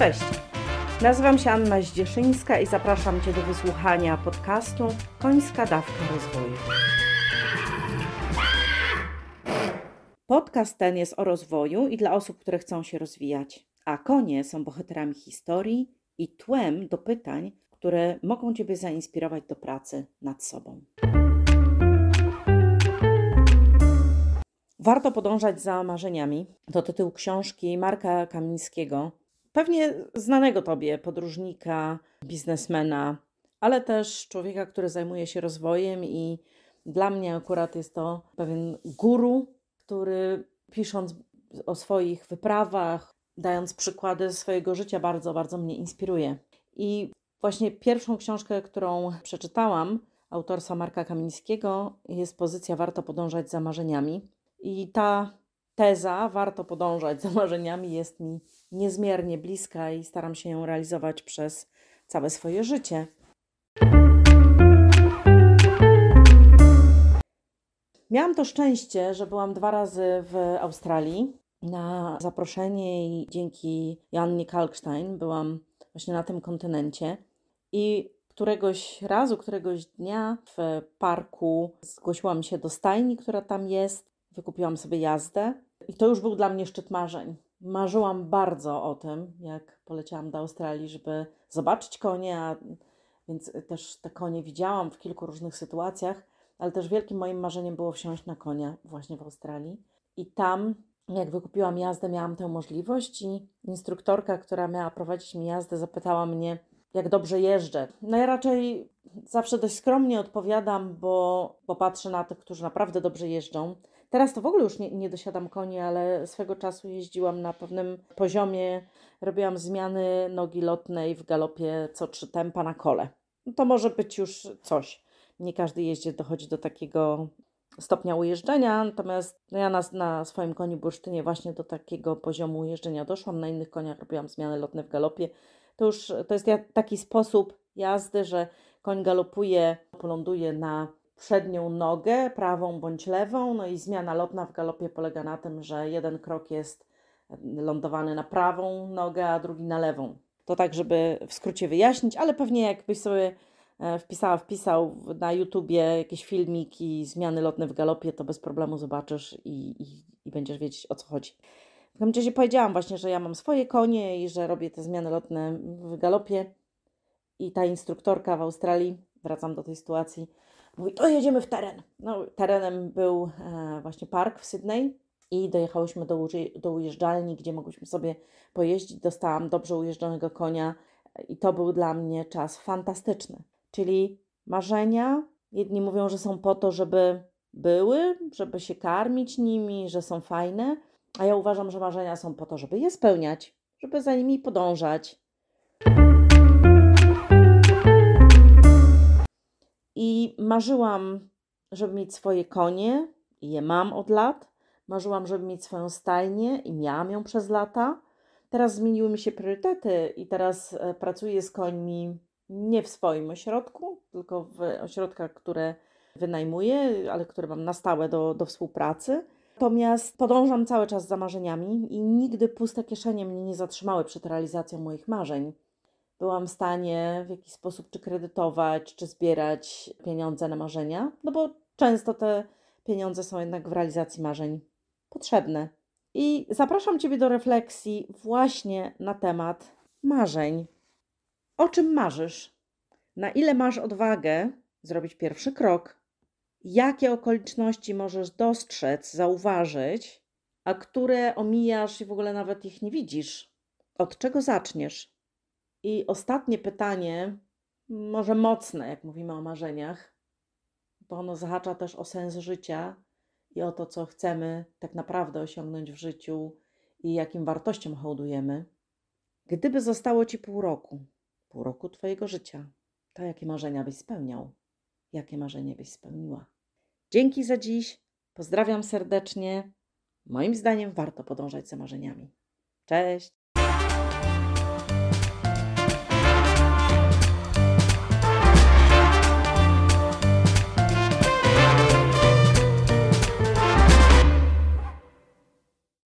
Cześć! Nazywam się Anna Zdzieszyńska i zapraszam Cię do wysłuchania podcastu Końska Dawka Rozwoju. Podcast ten jest o rozwoju i dla osób, które chcą się rozwijać, a konie są bohaterami historii i tłem do pytań, które mogą Ciebie zainspirować do pracy nad sobą. Warto podążać za marzeniami. To tytuł książki Marka Kamińskiego, pewnie znanego Tobie podróżnika, biznesmena, ale też człowieka, który zajmuje się rozwojem i dla mnie akurat jest to pewien guru, który pisząc o swoich wyprawach, dając przykłady swojego życia, bardzo, bardzo mnie inspiruje. I właśnie pierwszą książkę, którą przeczytałam, autorstwa Marka Kamińskiego, jest pozycja Warto podążać za marzeniami. I ta teza, warto podążać za marzeniami, jest mi niezmiernie bliska i staram się ją realizować przez całe swoje życie. Miałam to szczęście, że byłam dwa razy w Australii na zaproszenie i dzięki Jannie Kalkstein byłam właśnie na tym kontynencie. I któregoś razu, któregoś dnia w parku zgłosiłam się do stajni, która tam jest. Wykupiłam sobie jazdę i to już był dla mnie szczyt marzeń. Marzyłam bardzo o tym, jak poleciałam do Australii, żeby zobaczyć konie, a więc też te konie widziałam w kilku różnych sytuacjach, ale też wielkim moim marzeniem było wsiąść na konia właśnie w Australii. I tam, jak wykupiłam jazdę, miałam tę możliwość i instruktorka, która miała prowadzić mi jazdę, zapytała mnie, jak dobrze jeżdżę. No ja raczej zawsze dość skromnie odpowiadam, bo, bo patrzę na tych, którzy naprawdę dobrze jeżdżą. Teraz to w ogóle już nie, nie dosiadam koni, ale swego czasu jeździłam na pewnym poziomie, robiłam zmiany nogi lotnej w galopie co trzy tempa na kole. No to może być już coś. Nie każdy jeździe dochodzi do takiego stopnia ujeżdżenia, natomiast no ja na, na swoim koniu bursztynie właśnie do takiego poziomu ujeżdżenia doszłam. Na innych koniach robiłam zmiany lotne w galopie. To już to jest taki sposób jazdy, że koń galopuje, ląduje na przednią nogę, prawą bądź lewą, no i zmiana lotna w galopie polega na tym, że jeden krok jest lądowany na prawą nogę, a drugi na lewą. To tak, żeby w skrócie wyjaśnić, ale pewnie jakbyś sobie e, wpisała, wpisał na YouTubie jakieś filmiki, zmiany lotne w galopie, to bez problemu zobaczysz i, i, i będziesz wiedzieć o co chodzi. W każdym razie powiedziałam właśnie, że ja mam swoje konie i że robię te zmiany lotne w galopie i ta instruktorka w Australii, wracam do tej sytuacji, Mówi, to jedziemy w teren. No, terenem był e, właśnie park w Sydney i dojechałyśmy do, do ujeżdżalni, gdzie mogłyśmy sobie pojeździć. Dostałam dobrze ujeżdżonego konia i to był dla mnie czas fantastyczny. Czyli marzenia, jedni mówią, że są po to, żeby były, żeby się karmić nimi, że są fajne, a ja uważam, że marzenia są po to, żeby je spełniać, żeby za nimi podążać, I marzyłam, żeby mieć swoje konie, i je mam od lat. Marzyłam, żeby mieć swoją stajnię, i miałam ją przez lata. Teraz zmieniły mi się priorytety, i teraz e, pracuję z końmi nie w swoim ośrodku, tylko w ośrodkach, które wynajmuję, ale które mam na stałe do, do współpracy. Natomiast podążam cały czas za marzeniami i nigdy puste kieszenie mnie nie zatrzymały przed realizacją moich marzeń byłam w stanie w jakiś sposób czy kredytować, czy zbierać pieniądze na marzenia, no bo często te pieniądze są jednak w realizacji marzeń potrzebne. I zapraszam Ciebie do refleksji właśnie na temat marzeń. O czym marzysz? Na ile masz odwagę zrobić pierwszy krok? Jakie okoliczności możesz dostrzec, zauważyć, a które omijasz i w ogóle nawet ich nie widzisz? Od czego zaczniesz? I ostatnie pytanie, może mocne, jak mówimy o marzeniach, bo ono zahacza też o sens życia i o to, co chcemy tak naprawdę osiągnąć w życiu i jakim wartościom hołdujemy. Gdyby zostało ci pół roku, pół roku Twojego życia, to jakie marzenia byś spełniał? Jakie marzenie byś spełniła? Dzięki za dziś. Pozdrawiam serdecznie. Moim zdaniem warto podążać za marzeniami. Cześć!